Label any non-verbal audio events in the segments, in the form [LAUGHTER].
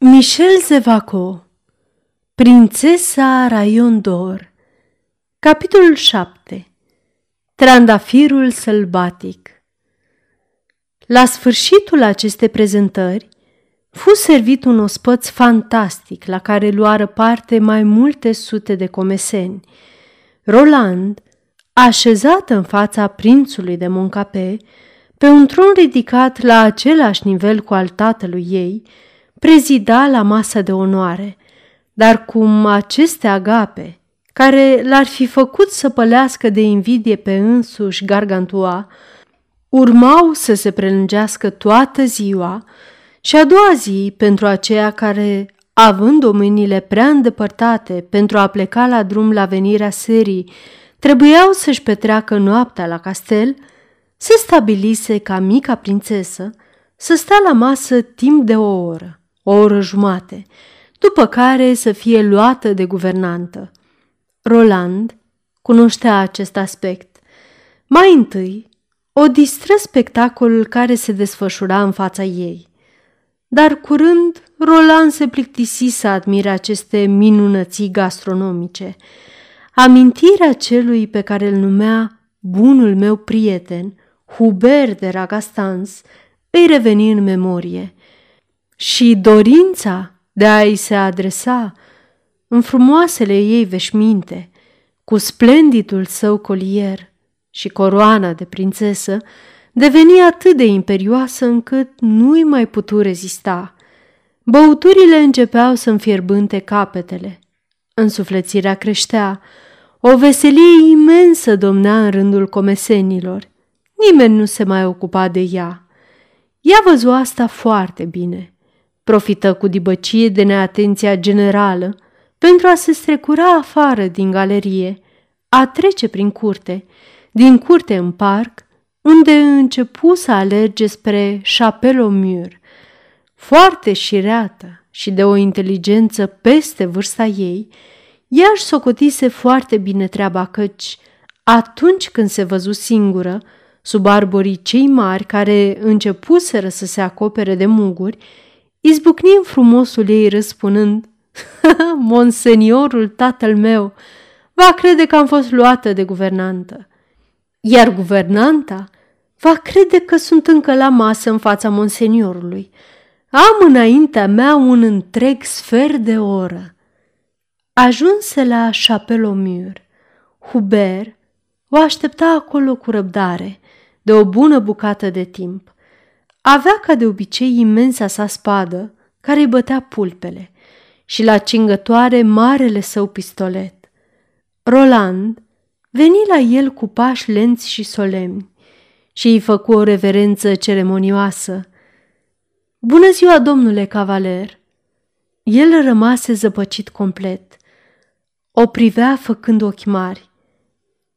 Michel Zevaco Prințesa Raion d'Or Capitolul 7 Trandafirul sălbatic La sfârșitul acestei prezentări, fu servit un ospăț fantastic la care luară parte mai multe sute de comeseni. Roland, așezat în fața prințului de Moncape, pe un tron ridicat la același nivel cu al tatălui ei, prezida la masa de onoare, dar cum aceste agape, care l-ar fi făcut să pălească de invidie pe însuși Gargantua, urmau să se prelungească toată ziua și a doua zi pentru aceia care, având domeniile prea îndepărtate pentru a pleca la drum la venirea serii, trebuiau să-și petreacă noaptea la castel, se stabilise ca mica prințesă să stea la masă timp de o oră o oră jumate, după care să fie luată de guvernantă. Roland cunoștea acest aspect. Mai întâi, o distră spectacolul care se desfășura în fața ei. Dar curând, Roland se plictisi să admire aceste minunății gastronomice. Amintirea celui pe care îl numea bunul meu prieten, Hubert de Ragastans, îi reveni în memorie – și dorința de a-i se adresa în frumoasele ei veșminte, cu splendidul său colier și coroana de prințesă, deveni atât de imperioasă încât nu-i mai putu rezista. Băuturile începeau să înfierbânte capetele. Însuflețirea creștea. O veselie imensă domnea în rândul comesenilor. Nimeni nu se mai ocupa de ea. Ea văzu asta foarte bine – Profită cu dibăcie de neatenția generală pentru a se strecura afară din galerie, a trece prin curte, din curte în parc, unde începu să alerge spre Chapelomur. Foarte șireată și de o inteligență peste vârsta ei, ea își socotise foarte bine treaba căci, atunci când se văzu singură, sub arborii cei mari care începuseră să se acopere de muguri, izbucni în frumosul ei răspunând, [LAUGHS] Monseniorul tatăl meu va crede că am fost luată de guvernantă, iar guvernanta va crede că sunt încă la masă în fața monseniorului. Am înaintea mea un întreg sfert de oră. Ajunse la Chapelomur. Hubert o aștepta acolo cu răbdare, de o bună bucată de timp. Avea ca de obicei imensa sa spadă, care îi bătea pulpele, și la cingătoare marele său pistolet. Roland veni la el cu pași lenți și solemni și îi făcu o reverență ceremonioasă. Bună ziua, domnule cavaler! El rămase zăpăcit complet. O privea făcând ochi mari.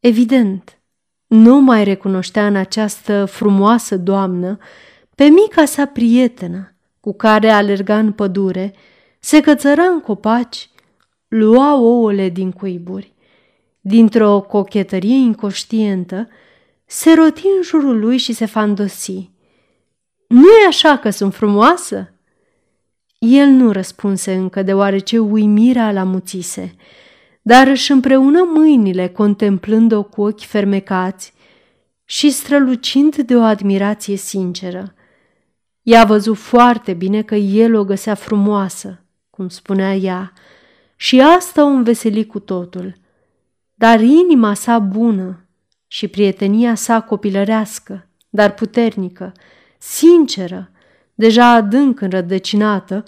Evident, nu mai recunoștea în această frumoasă doamnă pe mica sa prietenă, cu care alerga în pădure, se cățăra în copaci, lua ouăle din cuiburi. Dintr-o cochetărie inconștientă, se roti în jurul lui și se fandosi. nu e așa că sunt frumoasă?" El nu răspunse încă, deoarece uimirea la muțise, dar își împreună mâinile contemplând-o cu ochi fermecați și strălucind de o admirație sinceră. Ea a văzut foarte bine că el o găsea frumoasă, cum spunea ea, și asta o înveseli cu totul. Dar inima sa bună și prietenia sa copilărească, dar puternică, sinceră, deja adânc înrădăcinată,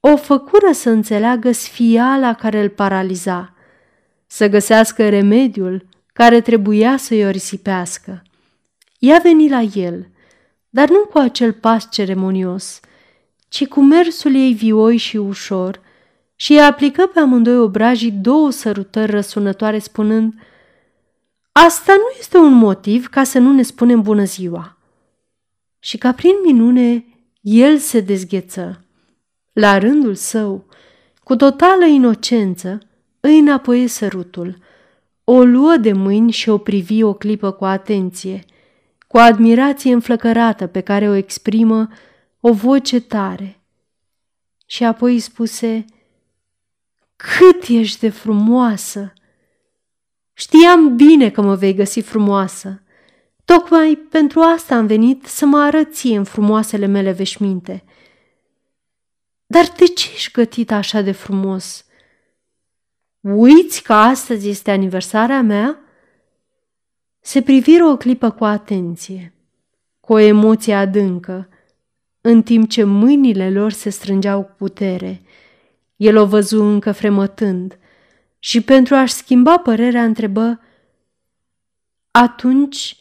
o făcură să înțeleagă sfiala care îl paraliza, să găsească remediul care trebuia să-i o risipească. Ea veni la el – dar nu cu acel pas ceremonios, ci cu mersul ei vioi și ușor, și îi aplică pe amândoi obrajii două sărutări răsunătoare spunând Asta nu este un motiv ca să nu ne spunem bună ziua. Și ca prin minune, el se dezgheță. La rândul său, cu totală inocență, îi înapoie sărutul, o luă de mâini și o privi o clipă cu atenție – cu admirație înflăcărată pe care o exprimă o voce tare. și apoi îi spuse, Cât ești de frumoasă! Știam bine că mă vei găsi frumoasă. Tocmai pentru asta am venit să mă arăt ție în frumoasele mele veșminte. Dar de ce ești gătit așa de frumos? Uiți că astăzi este aniversarea mea? Se priviră o clipă cu atenție, cu o emoție adâncă, în timp ce mâinile lor se strângeau cu putere. El o văzu încă fremătând și pentru a-și schimba părerea întrebă Atunci,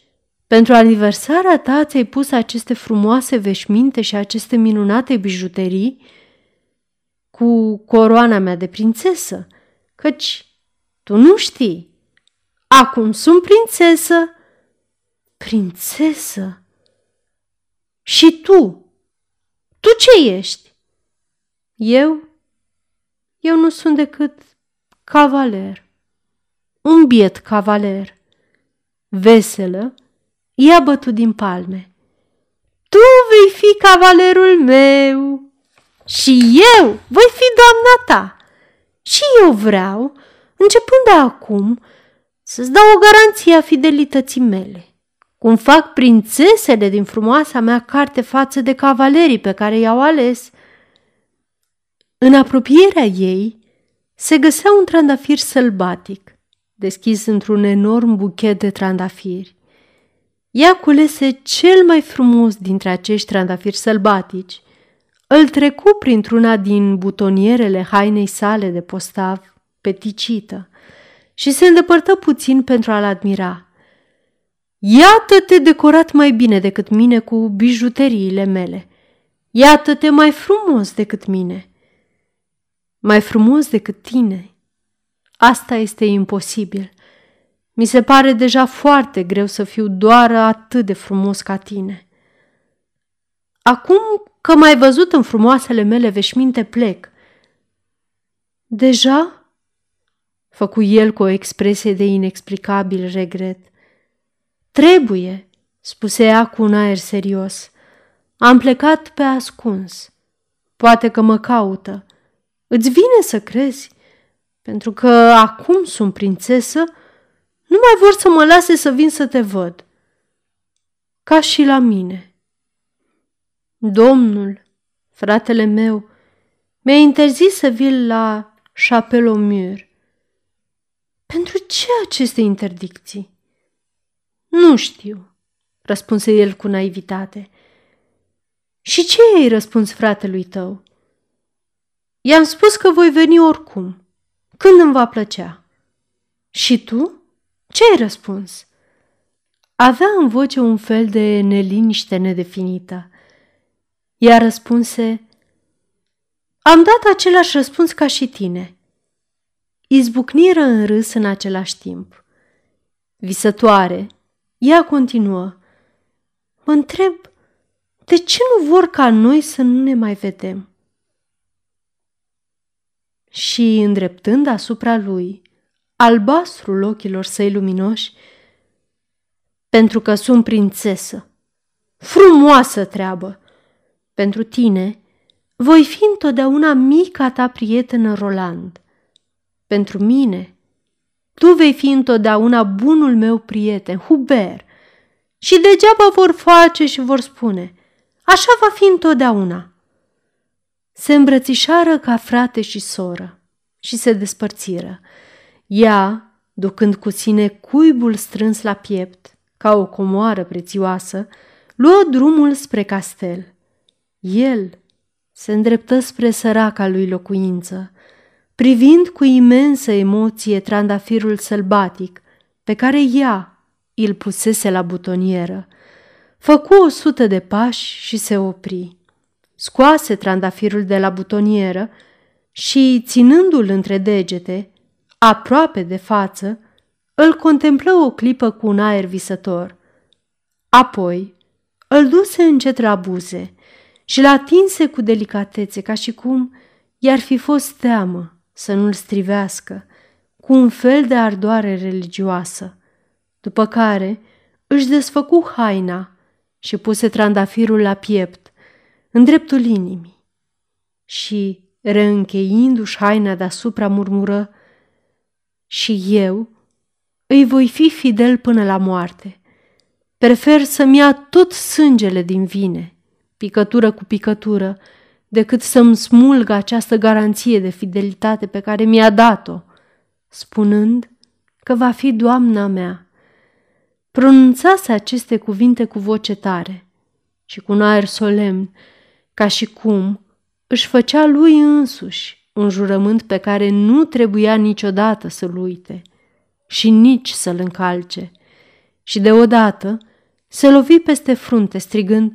pentru aniversarea ta ți-ai pus aceste frumoase veșminte și aceste minunate bijuterii? Cu coroana mea de prințesă, căci tu nu știi. Acum sunt prințesă. Prințesă? Și tu? Tu ce ești? Eu? Eu nu sunt decât cavaler. Un biet cavaler. Veselă, i-a bătut din palme. Tu vei fi cavalerul meu și eu voi fi doamna ta. Și eu vreau, începând de acum, să-ți dau o garanție a fidelității mele, cum fac prințesele din frumoasa mea carte față de cavalerii pe care i-au ales. În apropierea ei se găsea un trandafir sălbatic, deschis într-un enorm buchet de trandafiri. Ea culese cel mai frumos dintre acești trandafiri sălbatici, îl trecu printr-una din butonierele hainei sale de postav peticită și se îndepărtă puțin pentru a-l admira. Iată-te decorat mai bine decât mine cu bijuteriile mele. Iată-te mai frumos decât mine. Mai frumos decât tine. Asta este imposibil. Mi se pare deja foarte greu să fiu doar atât de frumos ca tine. Acum că m-ai văzut în frumoasele mele veșminte plec. Deja? Făcu el cu o expresie de inexplicabil regret. Trebuie, spuse ea cu un aer serios. Am plecat pe ascuns. Poate că mă caută. Îți vine să crezi? Pentru că acum sunt prințesă, nu mai vor să mă lase să vin să te văd. Ca și la mine. Domnul, fratele meu, mi-a interzis să vin la Chapelomur. Pentru ce aceste interdicții? Nu știu, răspunse el cu naivitate. Și ce ai răspuns fratelui tău? I-am spus că voi veni oricum, când îmi va plăcea. Și tu? Ce ai răspuns? Avea în voce un fel de neliniște nedefinită. Ea răspunse, Am dat același răspuns ca și tine. Izbucniră în râs în același timp. Visătoare, ea continuă, Mă întreb, de ce nu vor ca noi să nu ne mai vedem? Și, îndreptând asupra lui, albastrul ochilor săi luminoși, pentru că sunt prințesă. Frumoasă treabă! Pentru tine, voi fi întotdeauna mica ta prietenă Roland. Pentru mine, tu vei fi întotdeauna bunul meu prieten, Hubert. Și degeaba vor face și vor spune, așa va fi întotdeauna. Se îmbrățișară ca frate și soră și se despărțiră. Ea, ducând cu sine cuibul strâns la piept, ca o comoară prețioasă, luă drumul spre castel. El se îndreptă spre săraca lui locuință, privind cu imensă emoție trandafirul sălbatic pe care ea îl pusese la butonieră. Făcu o sută de pași și se opri. Scoase trandafirul de la butonieră și, ținându-l între degete, aproape de față, îl contemplă o clipă cu un aer visător. Apoi îl duse încet la buze și l atinse cu delicatețe, ca și cum i-ar fi fost teamă să nu-l strivească, cu un fel de ardoare religioasă. După care își desfăcu haina și puse trandafirul la piept, în dreptul inimii. și, reîncheindu-și haina deasupra, murmură, Și eu îi voi fi fidel până la moarte. Prefer să-mi ia tot sângele din vine, picătură cu picătură, decât să-mi smulgă această garanție de fidelitate pe care mi-a dat-o, spunând că va fi doamna mea. Pronunțase aceste cuvinte cu voce tare și cu un aer solemn, ca și cum își făcea lui însuși un jurământ pe care nu trebuia niciodată să-l uite și nici să-l încalce. Și deodată se lovi peste frunte, strigând,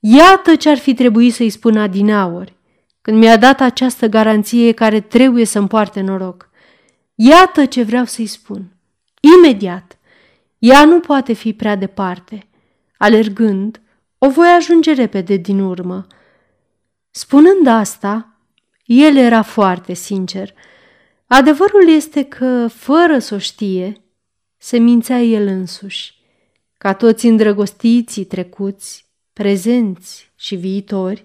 Iată ce ar fi trebuit să-i spun adineauri, când mi-a dat această garanție care trebuie să-mi poarte noroc. Iată ce vreau să-i spun. Imediat. Ea nu poate fi prea departe. Alergând, o voi ajunge repede din urmă. Spunând asta, el era foarte sincer. Adevărul este că, fără să o știe, se mințea el însuși. Ca toți îndrăgostiții trecuți, prezenți și viitori,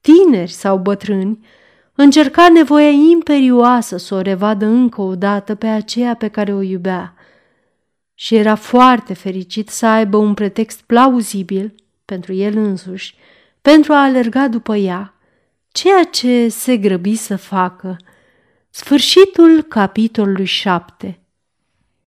tineri sau bătrâni, încerca nevoia imperioasă să o revadă încă o dată pe aceea pe care o iubea și era foarte fericit să aibă un pretext plauzibil pentru el însuși pentru a alerga după ea, ceea ce se grăbi să facă. Sfârșitul capitolului 7